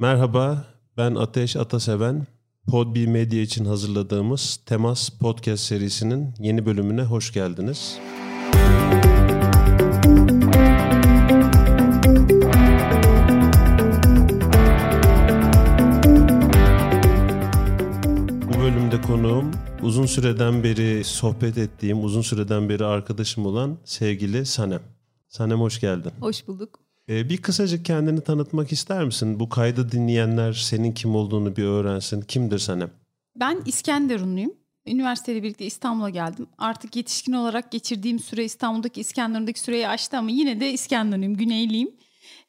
Merhaba, ben Ateş Ataseven. Podbi Medya için hazırladığımız Temas Podcast serisinin yeni bölümüne hoş geldiniz. Bu bölümde konuğum uzun süreden beri sohbet ettiğim, uzun süreden beri arkadaşım olan sevgili Sanem. Sanem hoş geldin. Hoş bulduk. Ee, bir kısacık kendini tanıtmak ister misin? Bu kaydı dinleyenler senin kim olduğunu bir öğrensin. Kimdir Sanem? Ben İskenderunluyum. Üniversiteyle birlikte İstanbul'a geldim. Artık yetişkin olarak geçirdiğim süre İstanbul'daki İskenderun'daki süreyi aştı ama yine de İskenderun'uyum, Güneyliyim.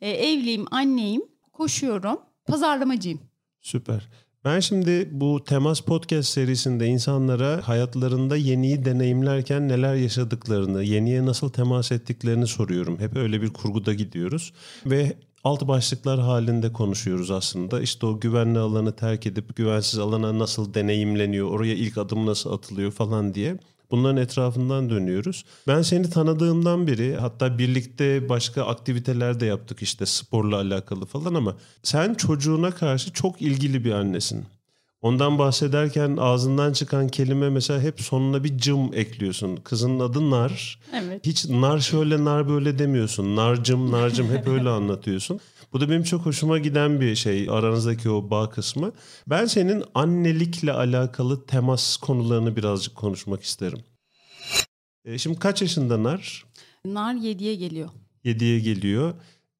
Ee, evliyim, anneyim, koşuyorum, pazarlamacıyım. Süper. Ben şimdi bu Temas Podcast serisinde insanlara hayatlarında yeniyi deneyimlerken neler yaşadıklarını, yeniye nasıl temas ettiklerini soruyorum. Hep öyle bir kurguda gidiyoruz ve alt başlıklar halinde konuşuyoruz aslında. İşte o güvenli alanı terk edip güvensiz alana nasıl deneyimleniyor, oraya ilk adım nasıl atılıyor falan diye. Bunların etrafından dönüyoruz. Ben seni tanıdığımdan beri hatta birlikte başka aktiviteler de yaptık işte sporla alakalı falan ama sen çocuğuna karşı çok ilgili bir annesin. Ondan bahsederken ağzından çıkan kelime mesela hep sonuna bir cım ekliyorsun. Kızın adı Nar. Evet. Hiç nar şöyle nar böyle demiyorsun. Narcım narcım hep öyle anlatıyorsun. Bu da benim çok hoşuma giden bir şey aranızdaki o bağ kısmı. Ben senin annelikle alakalı temas konularını birazcık konuşmak isterim. E, şimdi kaç yaşında Nar? Nar 7'ye geliyor. 7'ye geliyor.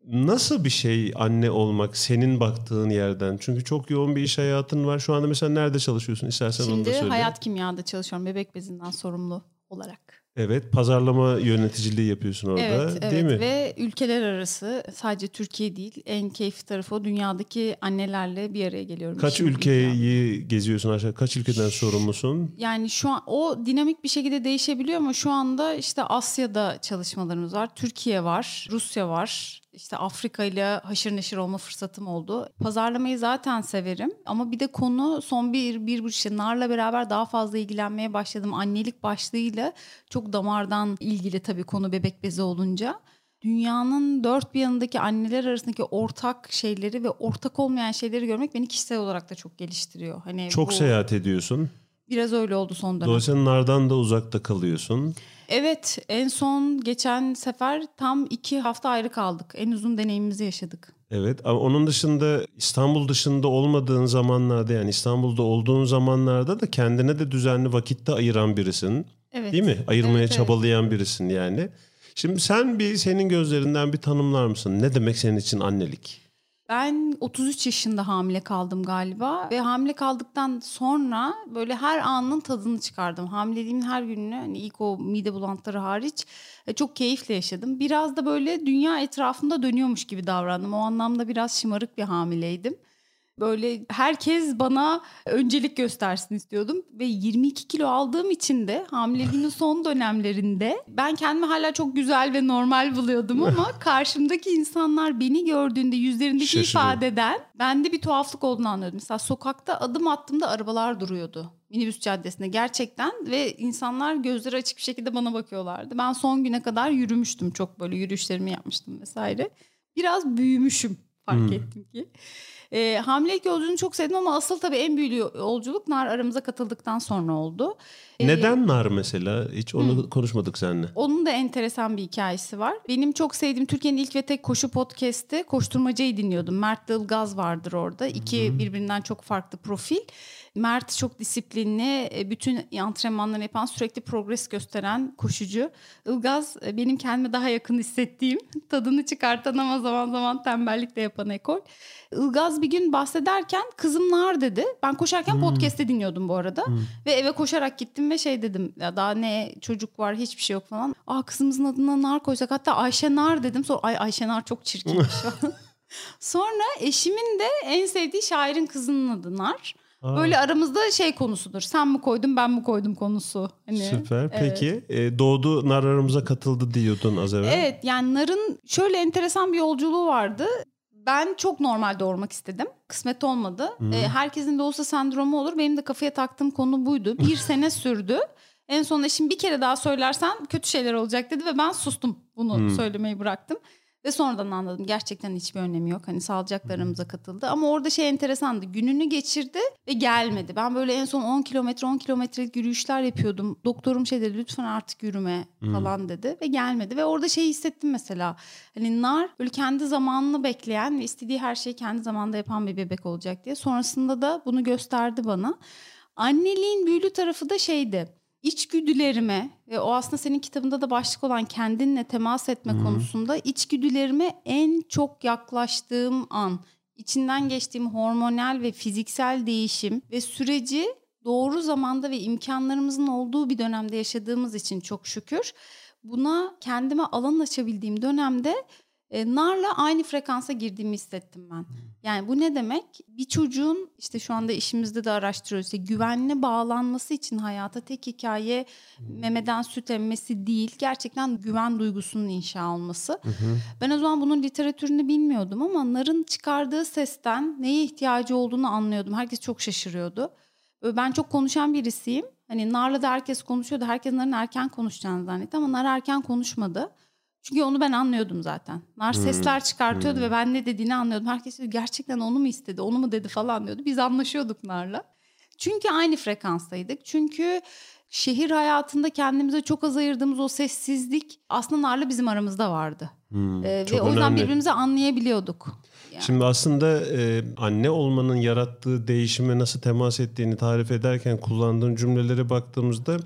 Nasıl bir şey anne olmak senin baktığın yerden? Çünkü çok yoğun bir iş hayatın var. Şu anda mesela nerede çalışıyorsun? İstersen onu da Şimdi söyle. hayat kimyada çalışıyorum. Bebek bezinden sorumlu olarak. Evet, pazarlama yöneticiliği yapıyorsun orada, evet, değil evet. mi? Ve ülkeler arası sadece Türkiye değil en keyifli tarafı o dünyadaki annelerle bir araya geliyorum. Kaç ülkeyi geziyorsun aşağı? Kaç ülkeden sorumlusun? Yani şu an o dinamik bir şekilde değişebiliyor ama şu anda işte Asya'da çalışmalarımız var. Türkiye var, Rusya var. İşte Afrika ile haşır neşir olma fırsatım oldu. Pazarlamayı zaten severim ama bir de konu son bir, bir buçuk işte Nar'la beraber daha fazla ilgilenmeye başladım. Annelik başlığıyla çok damardan ilgili tabii konu bebek bezi olunca. Dünyanın dört bir yanındaki anneler arasındaki ortak şeyleri ve ortak olmayan şeyleri görmek beni kişisel olarak da çok geliştiriyor. Hani Çok bu- seyahat ediyorsun. Biraz öyle oldu son dönem. Dolayısıyla nardan da uzakta kalıyorsun. Evet en son geçen sefer tam iki hafta ayrı kaldık. En uzun deneyimimizi yaşadık. Evet ama onun dışında İstanbul dışında olmadığın zamanlarda yani İstanbul'da olduğun zamanlarda da kendine de düzenli vakitte ayıran birisin. Evet. Değil mi? Ayırmaya Evet, evet. çabalayan birisin yani. Şimdi sen bir senin gözlerinden bir tanımlar mısın? Ne demek senin için annelik? Ben 33 yaşında hamile kaldım galiba ve hamile kaldıktan sonra böyle her anın tadını çıkardım. Hamileliğimin her gününü hani ilk o mide bulantıları hariç e, çok keyifle yaşadım. Biraz da böyle dünya etrafında dönüyormuş gibi davrandım. O anlamda biraz şımarık bir hamileydim. Böyle herkes bana öncelik göstersin istiyordum ve 22 kilo aldığım için de hamileliğimin son dönemlerinde ben kendimi hala çok güzel ve normal buluyordum ama karşımdaki insanlar beni gördüğünde yüzlerindeki Şaşırıyor. ifadeden bende bir tuhaflık olduğunu anlıyordum. Mesela sokakta adım attığımda arabalar duruyordu. Minibüs caddesinde gerçekten ve insanlar gözleri açık bir şekilde bana bakıyorlardı. Ben son güne kadar yürümüştüm çok böyle yürüyüşlerimi yapmıştım vesaire. Biraz büyümüşüm fark Hmm. ettim ki. E, hamilelik yolculuğunu çok sevdim ama asıl tabii en büyülü yolculuk Nar aramıza katıldıktan sonra oldu. E, Neden nar mesela? Hiç onu konuşmadık seninle. Onun da enteresan bir hikayesi var. Benim çok sevdiğim Türkiye'nin ilk ve tek koşu podcast'i Koşturmacayı dinliyordum. Mert Ilgaz vardır orada. İki birbirinden çok farklı profil. Mert çok disiplinli, e, bütün antrenmanlarını yapan, sürekli progres gösteren koşucu. Ilgaz e, benim kendime daha yakın hissettiğim, tadını çıkartan ama zaman zaman tembellik de yapan ekol. Ilgaz bir gün bahsederken kızım nar dedi. Ben koşarken podcast'i dinliyordum bu arada. Ve eve koşarak gittim ve şey dedim ya daha ne çocuk var hiçbir şey yok falan. Aa kızımızın adına nar koysak hatta Ayşe Nar dedim. Sonra ay Ayşe Nar çok çirkinmiş. Sonra eşimin de en sevdiği şairin kızının adı Nar. Aa, Böyle aramızda şey konusudur. Sen mi koydun ben mi koydum konusu. Hani, Süper. evet. Peki e, doğdu nar aramıza katıldı diyordun az evvel. Evet yani Nar'ın şöyle enteresan bir yolculuğu vardı. Ben çok normal doğurmak istedim. Kısmet olmadı. Ee, herkesin doğusa sendromu olur. Benim de kafaya taktığım konu buydu. Bir sene sürdü. En son eşim bir kere daha söylersen kötü şeyler olacak dedi ve ben sustum. Bunu söylemeyi bıraktım. Ve sonradan anladım gerçekten hiçbir önemi yok. Hani sağlıcaklarımıza katıldı. Ama orada şey enteresandı. Gününü geçirdi ve gelmedi. Ben böyle en son 10 kilometre 10 kilometrelik yürüyüşler yapıyordum. Doktorum şey dedi lütfen artık yürüme falan dedi. Ve gelmedi. Ve orada şey hissettim mesela. Hani nar böyle kendi zamanını bekleyen ve istediği her şeyi kendi zamanında yapan bir bebek olacak diye. Sonrasında da bunu gösterdi bana. Anneliğin büyülü tarafı da şeydi içgüdülerime ve o aslında senin kitabında da başlık olan kendinle temas etme hmm. konusunda içgüdülerime en çok yaklaştığım an, içinden geçtiğim hormonal ve fiziksel değişim ve süreci doğru zamanda ve imkanlarımızın olduğu bir dönemde yaşadığımız için çok şükür buna kendime alan açabildiğim dönemde e, narla aynı frekansa girdiğimi hissettim ben. Yani bu ne demek? Bir çocuğun işte şu anda işimizde de araştırıyoruz. İşte güvenli bağlanması için hayata tek hikaye memeden süt emmesi değil. Gerçekten güven duygusunun inşa olması. Hı hı. Ben o zaman bunun literatürünü bilmiyordum ama narın çıkardığı sesten neye ihtiyacı olduğunu anlıyordum. Herkes çok şaşırıyordu. Ben çok konuşan birisiyim. Hani narla da herkes konuşuyordu. Herkes narın erken konuşacağını zannetti ama nar erken konuşmadı. Çünkü onu ben anlıyordum zaten. Nar hmm. sesler çıkartıyordu hmm. ve ben ne dediğini anlıyordum. Herkes diyor, gerçekten onu mu istedi, onu mu dedi falan diyordu. Biz anlaşıyorduk Nar'la. Çünkü aynı frekanstaydık. Çünkü şehir hayatında kendimize çok az ayırdığımız o sessizlik aslında Nar'la bizim aramızda vardı. Hmm, ee, ve o yüzden önemli. birbirimizi anlayabiliyorduk. Yani. Şimdi aslında e, anne olmanın yarattığı değişime nasıl temas ettiğini tarif ederken kullandığın cümlelere baktığımızda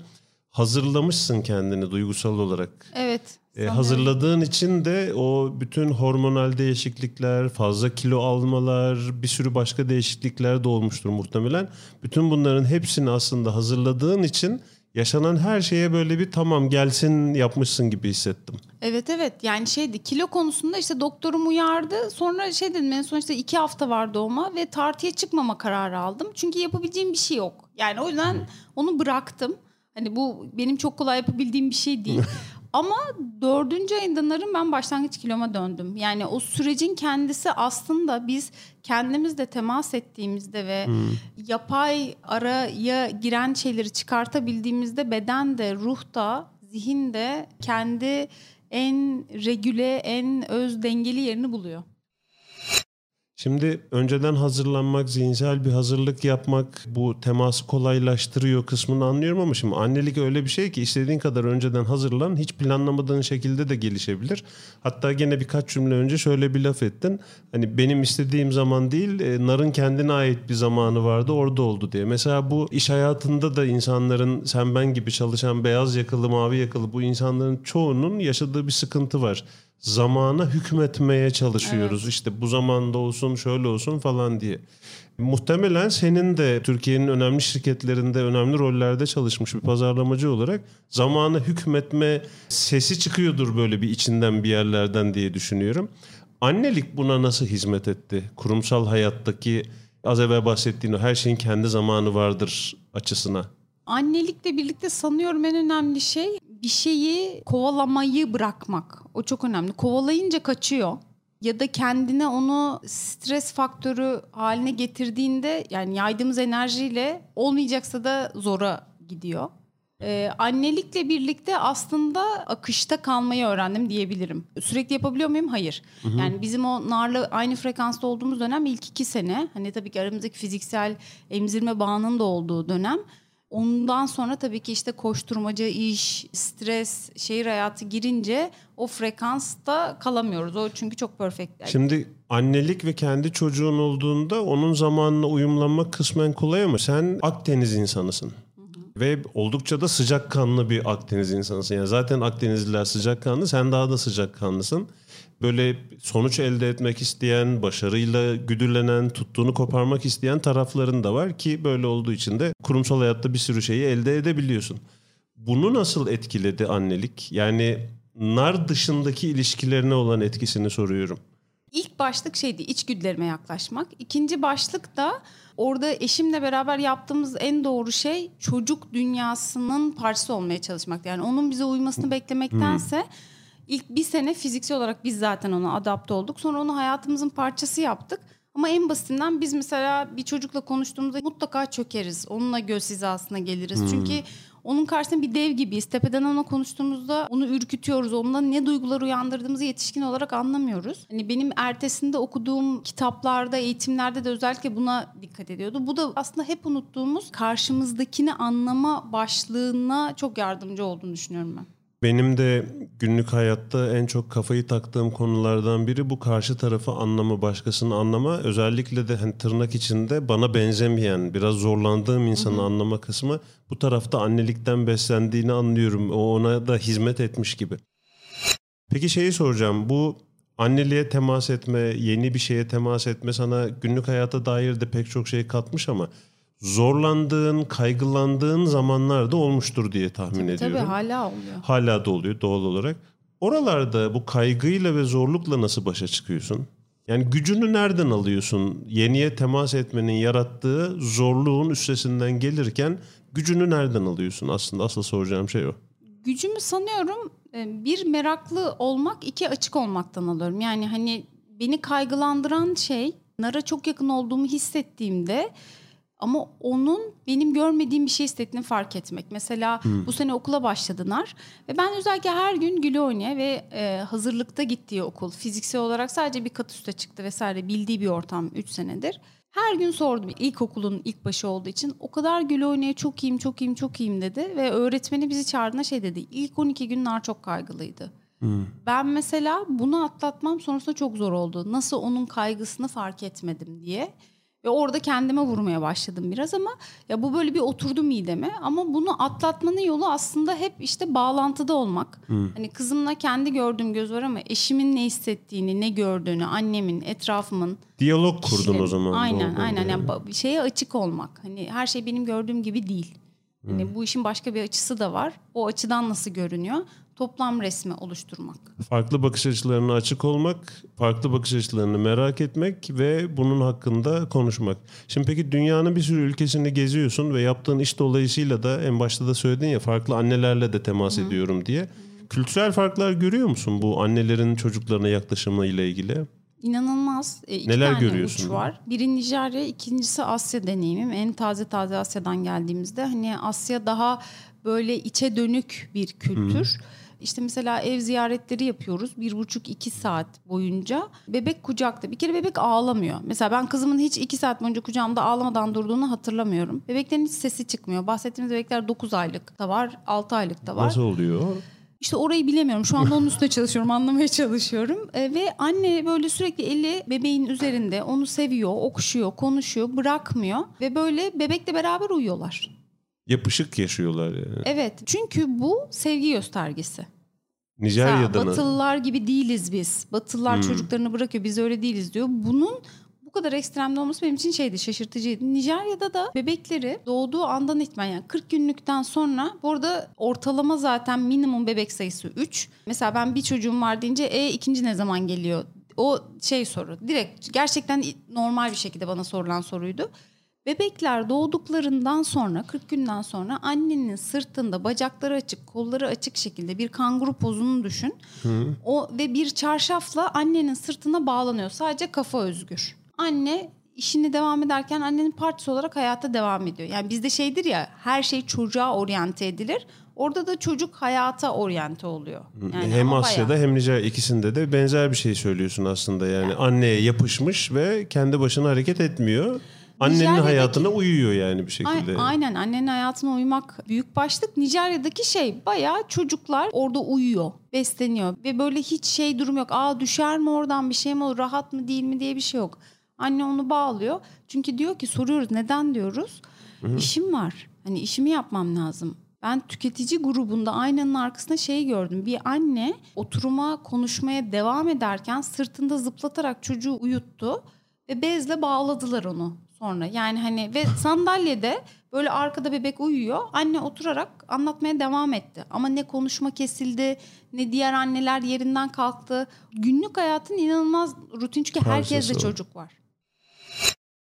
hazırlamışsın kendini duygusal olarak. Evet. E, hazırladığın için de o bütün hormonal değişiklikler, fazla kilo almalar, bir sürü başka değişiklikler de olmuştur muhtemelen. Bütün bunların hepsini aslında hazırladığın için yaşanan her şeye böyle bir tamam gelsin yapmışsın gibi hissettim. Evet evet yani şeydi kilo konusunda işte doktorum uyardı. Sonra şey dedim en son işte iki hafta var doğuma ve tartıya çıkmama kararı aldım. Çünkü yapabileceğim bir şey yok. Yani o yüzden onu bıraktım. Hani bu benim çok kolay yapabildiğim bir şey değil. Ama dördüncü ayında narın ben başlangıç kiloma döndüm. Yani o sürecin kendisi aslında biz kendimizle temas ettiğimizde ve hmm. yapay araya giren şeyleri çıkartabildiğimizde beden de, ruh da, zihin de kendi en regüle, en öz dengeli yerini buluyor. Şimdi önceden hazırlanmak, zihinsel bir hazırlık yapmak bu teması kolaylaştırıyor kısmını anlıyorum ama şimdi annelik öyle bir şey ki istediğin kadar önceden hazırlan hiç planlamadığın şekilde de gelişebilir. Hatta gene birkaç cümle önce şöyle bir laf ettin. Hani benim istediğim zaman değil e, narın kendine ait bir zamanı vardı orada oldu diye. Mesela bu iş hayatında da insanların sen ben gibi çalışan beyaz yakalı mavi yakalı bu insanların çoğunun yaşadığı bir sıkıntı var zamana hükmetmeye çalışıyoruz. Evet. İşte bu zamanda olsun şöyle olsun falan diye. Muhtemelen senin de Türkiye'nin önemli şirketlerinde önemli rollerde çalışmış bir pazarlamacı olarak zamana hükmetme sesi çıkıyordur böyle bir içinden bir yerlerden diye düşünüyorum. Annelik buna nasıl hizmet etti? Kurumsal hayattaki az evvel bahsettiğin o her şeyin kendi zamanı vardır açısına. Annelikle birlikte sanıyorum en önemli şey bir şeyi kovalamayı bırakmak. O çok önemli. Kovalayınca kaçıyor. Ya da kendine onu stres faktörü haline getirdiğinde yani yaydığımız enerjiyle olmayacaksa da zora gidiyor. Ee, annelikle birlikte aslında akışta kalmayı öğrendim diyebilirim. Sürekli yapabiliyor muyum? Hayır. Hı hı. Yani bizim o narla aynı frekansta olduğumuz dönem ilk iki sene. Hani tabii ki aramızdaki fiziksel emzirme bağının da olduğu dönem. Ondan sonra tabii ki işte koşturmaca, iş, stres, şehir hayatı girince o frekansta kalamıyoruz. O çünkü çok perfect. Şimdi annelik ve kendi çocuğun olduğunda onun zamanına uyumlanmak kısmen kolay ama sen Akdeniz insanısın. Ve oldukça da sıcakkanlı bir Akdeniz insanısın. Yani zaten Akdenizliler sıcakkanlı, sen daha da sıcakkanlısın böyle sonuç elde etmek isteyen, başarıyla güdülenen, tuttuğunu koparmak isteyen tarafların da var ki böyle olduğu için de kurumsal hayatta bir sürü şeyi elde edebiliyorsun. Bunu nasıl etkiledi annelik? Yani nar dışındaki ilişkilerine olan etkisini soruyorum. İlk başlık şeydi içgüdülerime yaklaşmak. İkinci başlık da orada eşimle beraber yaptığımız en doğru şey çocuk dünyasının parçası olmaya çalışmak. Yani onun bize uymasını beklemektense... Hmm İlk bir sene fiziksel olarak biz zaten ona adapte olduk. Sonra onu hayatımızın parçası yaptık. Ama en basitinden biz mesela bir çocukla konuştuğumuzda mutlaka çökeriz. Onunla göz hizasına geliriz. Hmm. Çünkü onun karşısında bir dev gibiyiz. Tepeden ona konuştuğumuzda onu ürkütüyoruz. Onunla ne duygular uyandırdığımızı yetişkin olarak anlamıyoruz. Hani benim ertesinde okuduğum kitaplarda, eğitimlerde de özellikle buna dikkat ediyordu. Bu da aslında hep unuttuğumuz karşımızdakini anlama başlığına çok yardımcı olduğunu düşünüyorum ben. Benim de günlük hayatta en çok kafayı taktığım konulardan biri bu karşı tarafı anlama, başkasını anlama. Özellikle de hani tırnak içinde bana benzemeyen, biraz zorlandığım insanı Hı-hı. anlama kısmı bu tarafta annelikten beslendiğini anlıyorum. O ona da hizmet etmiş gibi. Peki şeyi soracağım. Bu anneliğe temas etme, yeni bir şeye temas etme sana günlük hayata dair de pek çok şey katmış ama zorlandığın, kaygılandığın zamanlar da olmuştur diye tahmin tabii, ediyorum. Tabii hala oluyor. Hala da oluyor doğal olarak. Oralarda bu kaygıyla ve zorlukla nasıl başa çıkıyorsun? Yani gücünü nereden alıyorsun? Yeniye temas etmenin yarattığı zorluğun üstesinden gelirken gücünü nereden alıyorsun? Aslında asıl soracağım şey o. Gücümü sanıyorum e, bir meraklı olmak, iki açık olmaktan alıyorum. Yani hani beni kaygılandıran şey Nara çok yakın olduğumu hissettiğimde ama onun benim görmediğim bir şey istediğini fark etmek. Mesela hmm. bu sene okula başladılar ve ben özellikle her gün Gül'ü oynaya ve e, hazırlıkta gittiği okul fiziksel olarak sadece bir kat üste çıktı vesaire bildiği bir ortam 3 senedir. Her gün sordum ilkokulun ilk başı olduğu için o kadar Gül oynaya çok iyiyim çok iyiyim çok iyiyim dedi ve öğretmeni bizi çağırdığında şey dedi ilk 12 günler çok kaygılıydı. Hmm. Ben mesela bunu atlatmam sonrasında çok zor oldu. Nasıl onun kaygısını fark etmedim diye. Ve orada kendime vurmaya başladım biraz ama ya bu böyle bir oturdu mideme ama bunu atlatmanın yolu aslında hep işte bağlantıda olmak. Hmm. Hani kızımla kendi gördüğüm göz var ama eşimin ne hissettiğini, ne gördüğünü, annemin, etrafımın diyalog kurdun kişilerin. o zaman. Aynen, aynen. Yani. yani şeye açık olmak. Hani her şey benim gördüğüm gibi değil. Hani hmm. bu işin başka bir açısı da var. O açıdan nasıl görünüyor? Toplam resmi oluşturmak. Farklı bakış açılarına açık olmak, farklı bakış açılarını merak etmek ve bunun hakkında konuşmak. Şimdi peki dünyanın bir sürü ülkesini geziyorsun ve yaptığın iş dolayısıyla da en başta da söyledin ya farklı annelerle de temas Hı-hı. ediyorum diye. Kültürel farklar görüyor musun bu annelerin çocuklarına yaklaşımıyla ilgili? İnanılmaz. E, iki Neler tane görüyorsun? Uç var. Biri Nijerya, ikincisi Asya deneyimim. En taze taze Asya'dan geldiğimizde hani Asya daha böyle içe dönük bir kültür. Hı. İşte mesela ev ziyaretleri yapıyoruz. Bir buçuk iki saat boyunca. Bebek kucakta. Bir kere bebek ağlamıyor. Mesela ben kızımın hiç iki saat boyunca kucağımda ağlamadan durduğunu hatırlamıyorum. Bebeklerin hiç sesi çıkmıyor. Bahsettiğimiz bebekler 9 aylık da var, 6 aylık da var. Nasıl oluyor? İşte orayı bilemiyorum. Şu anda onun üstüne çalışıyorum, anlamaya çalışıyorum. E, ve anne böyle sürekli eli bebeğin üzerinde onu seviyor, okşuyor, konuşuyor, bırakmıyor. Ve böyle bebekle beraber uyuyorlar. Yapışık yaşıyorlar yani. Evet çünkü bu sevgi göstergesi. Nijerya'da mı? Batılılar gibi değiliz biz. Batılılar hmm. çocuklarını bırakıyor biz öyle değiliz diyor. Bunun bu kadar ekstremde olması benim için şeydi şaşırtıcıydı. Nijerya'da da bebekleri doğduğu andan itibaren yani 40 günlükten sonra bu arada ortalama zaten minimum bebek sayısı 3. Mesela ben bir çocuğum var deyince e ikinci ne zaman geliyor? O şey soru direkt gerçekten normal bir şekilde bana sorulan soruydu. Bebekler doğduklarından sonra 40 günden sonra annenin sırtında bacakları açık, kolları açık şekilde bir kanguru pozunu düşün. Hı. O ve bir çarşafla annenin sırtına bağlanıyor. Sadece kafa özgür. Anne işini devam ederken annenin partisi olarak hayata devam ediyor. Yani bizde şeydir ya her şey çocuğa oryante edilir. Orada da çocuk hayata oryante oluyor. Yani hem Asya'da bayağı... hem Nijerya ikisinde de benzer bir şey söylüyorsun aslında. Yani, yani anneye yapışmış ve kendi başına hareket etmiyor. Annenin hayatına uyuyor yani bir şekilde. Aynen annenin hayatına uymak büyük başlık. Nijerya'daki şey bayağı çocuklar orada uyuyor, besleniyor ve böyle hiç şey durum yok. Aa düşer mi oradan bir şey mi olur, rahat mı değil mi diye bir şey yok. Anne onu bağlıyor. Çünkü diyor ki soruyoruz neden diyoruz. Hı-hı. İşim var. Hani işimi yapmam lazım. Ben tüketici grubunda aynanın arkasında şey gördüm. Bir anne oturuma konuşmaya devam ederken sırtında zıplatarak çocuğu uyuttu ve bezle bağladılar onu sonra. Yani hani ve sandalyede böyle arkada bebek uyuyor. Anne oturarak anlatmaya devam etti. Ama ne konuşma kesildi, ne diğer anneler yerinden kalktı. Günlük hayatın inanılmaz rutin çünkü herkeste çocuk var.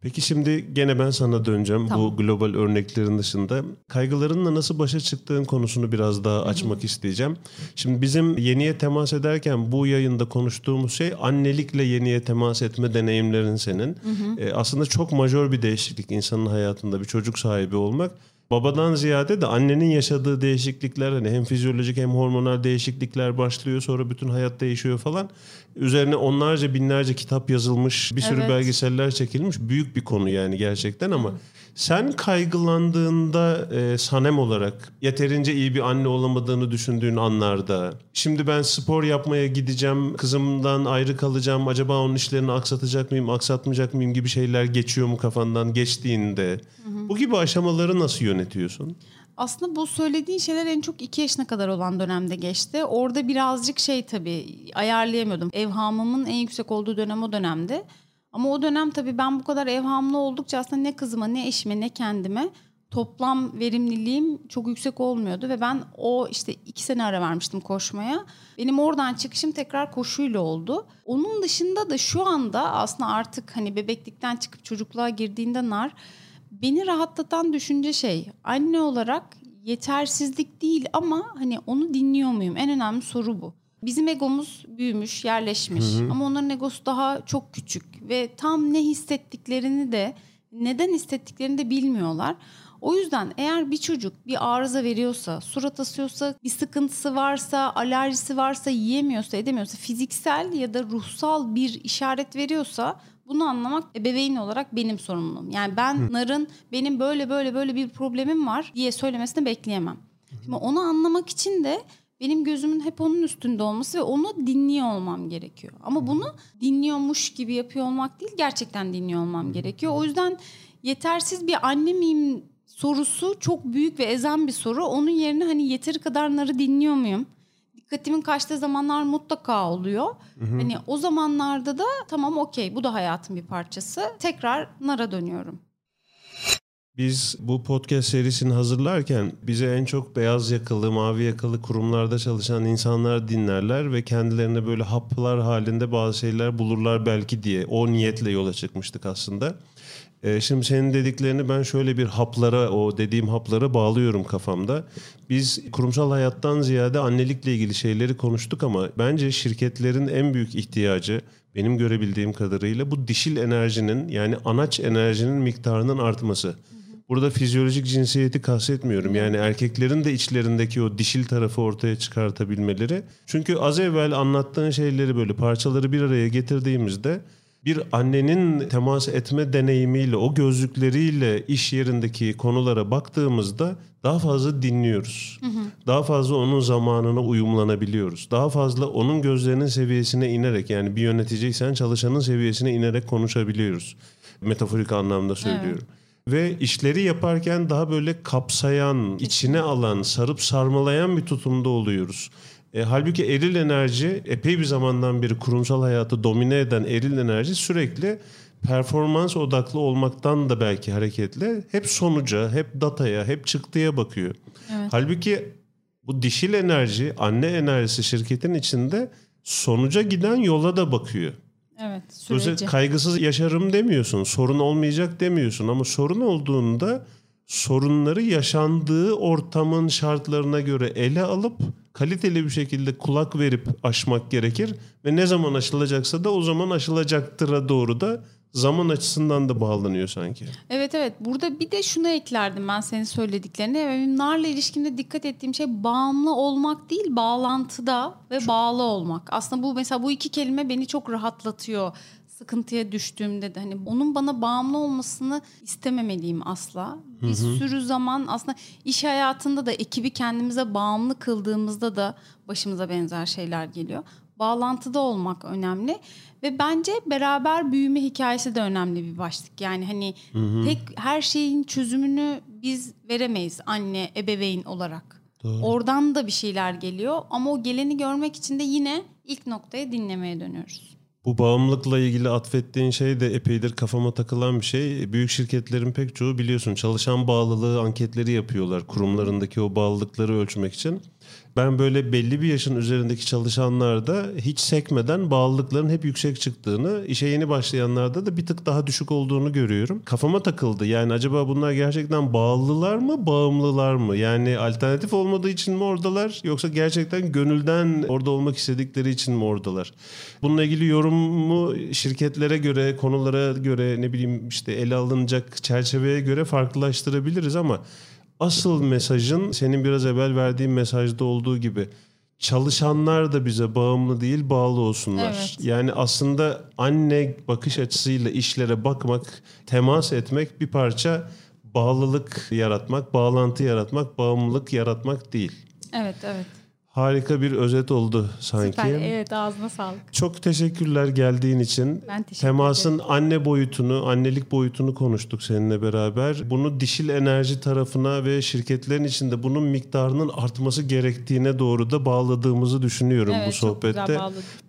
Peki şimdi gene ben sana döneceğim tamam. bu global örneklerin dışında. Kaygılarınla nasıl başa çıktığın konusunu biraz daha açmak Hı-hı. isteyeceğim. Şimdi bizim yeniye temas ederken bu yayında konuştuğumuz şey annelikle yeniye temas etme deneyimlerin senin. E, aslında çok majör bir değişiklik insanın hayatında bir çocuk sahibi olmak. Babadan ziyade de annenin yaşadığı değişiklikler hani hem fizyolojik hem hormonal değişiklikler başlıyor sonra bütün hayat değişiyor falan. Üzerine onlarca binlerce kitap yazılmış bir sürü Evet. belgeseller çekilmiş büyük bir konu yani gerçekten ama sen kaygılandığında e, Sanem olarak yeterince iyi bir anne olamadığını düşündüğün anlarda şimdi ben spor yapmaya gideceğim kızımdan ayrı kalacağım acaba onun işlerini aksatacak mıyım aksatmayacak mıyım gibi şeyler geçiyor mu kafandan geçtiğinde bu gibi aşamaları nasıl yönetiyorsun? Aslında bu söylediğin şeyler en çok iki yaşına kadar olan dönemde geçti. Orada birazcık şey tabii ayarlayamıyordum. Evhamımın en yüksek olduğu dönem o dönemde. Ama o dönem tabii ben bu kadar evhamlı oldukça aslında ne kızıma ne eşime ne kendime toplam verimliliğim çok yüksek olmuyordu. Ve ben o işte iki sene ara vermiştim koşmaya. Benim oradan çıkışım tekrar koşuyla oldu. Onun dışında da şu anda aslında artık hani bebeklikten çıkıp çocukluğa girdiğinde nar beni rahatlatan düşünce şey anne olarak yetersizlik değil ama hani onu dinliyor muyum? En önemli soru bu. Bizim egomuz büyümüş, yerleşmiş ama onların egosu daha çok küçük ve tam ne hissettiklerini de neden hissettiklerini de bilmiyorlar. O yüzden eğer bir çocuk bir arıza veriyorsa, surat asıyorsa, bir sıkıntısı varsa, alerjisi varsa, yiyemiyorsa, edemiyorsa, fiziksel ya da ruhsal bir işaret veriyorsa bunu anlamak ebeveyn olarak benim sorumluluğum. Yani ben Nar'ın benim böyle böyle böyle bir problemim var diye söylemesini bekleyemem. Şimdi onu anlamak için de benim gözümün hep onun üstünde olması ve onu dinliyor olmam gerekiyor. Ama bunu dinliyormuş gibi yapıyor olmak değil, gerçekten dinliyor olmam gerekiyor. O yüzden yetersiz bir anne miyim sorusu çok büyük ve ezen bir soru. Onun yerine hani yeteri kadar Nar'ı dinliyor muyum? dikkatimin kaçtığı zamanlar mutlaka oluyor. Hani o zamanlarda da tamam okey bu da hayatın bir parçası. Tekrar Nar'a dönüyorum. Biz bu podcast serisini hazırlarken bize en çok beyaz yakalı, mavi yakalı kurumlarda çalışan insanlar dinlerler ve kendilerine böyle haplar halinde bazı şeyler bulurlar belki diye o niyetle yola çıkmıştık aslında. Ee, şimdi senin dediklerini ben şöyle bir haplara, o dediğim haplara bağlıyorum kafamda. Biz kurumsal hayattan ziyade annelikle ilgili şeyleri konuştuk ama bence şirketlerin en büyük ihtiyacı benim görebildiğim kadarıyla bu dişil enerjinin yani anaç enerjinin miktarının artması. Burada fizyolojik cinsiyeti kastetmiyorum. Yani erkeklerin de içlerindeki o dişil tarafı ortaya çıkartabilmeleri. Çünkü az evvel anlattığın şeyleri böyle parçaları bir araya getirdiğimizde bir annenin temas etme deneyimiyle, o gözlükleriyle iş yerindeki konulara baktığımızda daha fazla dinliyoruz. Daha fazla onun zamanına uyumlanabiliyoruz. Daha fazla onun gözlerinin seviyesine inerek yani bir yöneticiysen çalışanın seviyesine inerek konuşabiliyoruz. Metaforik anlamda söylüyorum. Ve işleri yaparken daha böyle kapsayan, içine alan, sarıp sarmalayan bir tutumda oluyoruz. E, halbuki eril enerji epey bir zamandan beri kurumsal hayatı domine eden eril enerji sürekli performans odaklı olmaktan da belki hareketle hep sonuca, hep dataya, hep çıktıya bakıyor. Halbuki bu dişil enerji, anne enerjisi şirketin içinde sonuca giden yola da bakıyor. Evet Dolayısıyla süreci. kaygısız yaşarım demiyorsun, sorun olmayacak demiyorsun ama sorun olduğunda sorunları yaşandığı ortamın şartlarına göre ele alıp kaliteli bir şekilde kulak verip aşmak gerekir ve ne zaman aşılacaksa da o zaman aşılacaktıra doğru da zaman açısından da bağlanıyor sanki. Evet evet burada bir de şunu eklerdim ben senin söylediklerine. Benim Nar'la ilişkimde dikkat ettiğim şey bağımlı olmak değil bağlantıda ve bağlı olmak. Aslında bu mesela bu iki kelime beni çok rahatlatıyor. Sıkıntıya düştüğümde de hani onun bana bağımlı olmasını istememeliyim asla. Bir sürü zaman aslında iş hayatında da ekibi kendimize bağımlı kıldığımızda da başımıza benzer şeyler geliyor. Bağlantıda olmak önemli ve bence beraber büyüme hikayesi de önemli bir başlık. Yani hani tek her şeyin çözümünü biz veremeyiz anne, ebeveyn olarak. Oradan da bir şeyler geliyor ama o geleni görmek için de yine ilk noktaya dinlemeye dönüyoruz. Bu bağımlılıkla ilgili atfettiğin şey de epeydir kafama takılan bir şey. Büyük şirketlerin pek çoğu biliyorsun çalışan bağlılığı anketleri yapıyorlar kurumlarındaki o bağlılıkları ölçmek için. Ben böyle belli bir yaşın üzerindeki çalışanlarda hiç sekmeden bağlılıkların hep yüksek çıktığını, işe yeni başlayanlarda da bir tık daha düşük olduğunu görüyorum. Kafama takıldı. Yani acaba bunlar gerçekten bağlılar mı, bağımlılar mı? Yani alternatif olmadığı için mi oradalar yoksa gerçekten gönülden orada olmak istedikleri için mi oradalar? Bununla ilgili yorumu şirketlere göre, konulara göre ne bileyim işte ele alınacak çerçeveye göre farklılaştırabiliriz ama asıl mesajın senin biraz evvel verdiğin mesajda olduğu gibi çalışanlar da bize bağımlı değil bağlı olsunlar. Evet. Yani aslında anne bakış açısıyla işlere bakmak, temas etmek bir parça bağlılık yaratmak, bağlantı yaratmak, bağımlılık yaratmak değil. Evet evet. Harika bir özet oldu sanki. Süper. Evet ağzına sağlık. Çok teşekkürler geldiğin için. Ben teşekkür Temasın anne boyutunu, annelik boyutunu konuştuk seninle beraber. Bunu dişil enerji tarafına ve şirketlerin içinde bunun miktarının artması gerektiğine doğru da bağladığımızı düşünüyorum Evet, bu sohbette.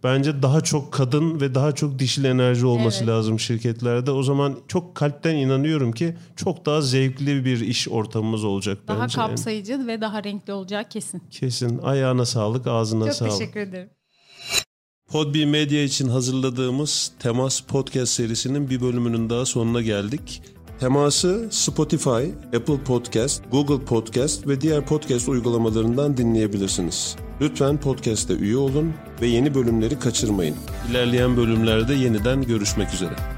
Bence daha çok kadın ve daha çok dişil enerji olması Evet. lazım şirketlerde. O zaman çok kalpten inanıyorum ki çok daha zevkli bir iş ortamımız olacak Daha bence. yani. kapsayıcı ve daha renkli olacağı kesin. Kesin. Ayağına sağlık, ağzına Çok sağlık. teşekkür ederim. Podbi Medya için hazırladığımız Temas Podcast serisinin bir bölümünün daha sonuna geldik. Teması Spotify, Apple Podcast, Google Podcast ve diğer podcast uygulamalarından dinleyebilirsiniz. Lütfen podcast'te üye olun ve yeni bölümleri kaçırmayın. İlerleyen bölümlerde yeniden görüşmek üzere.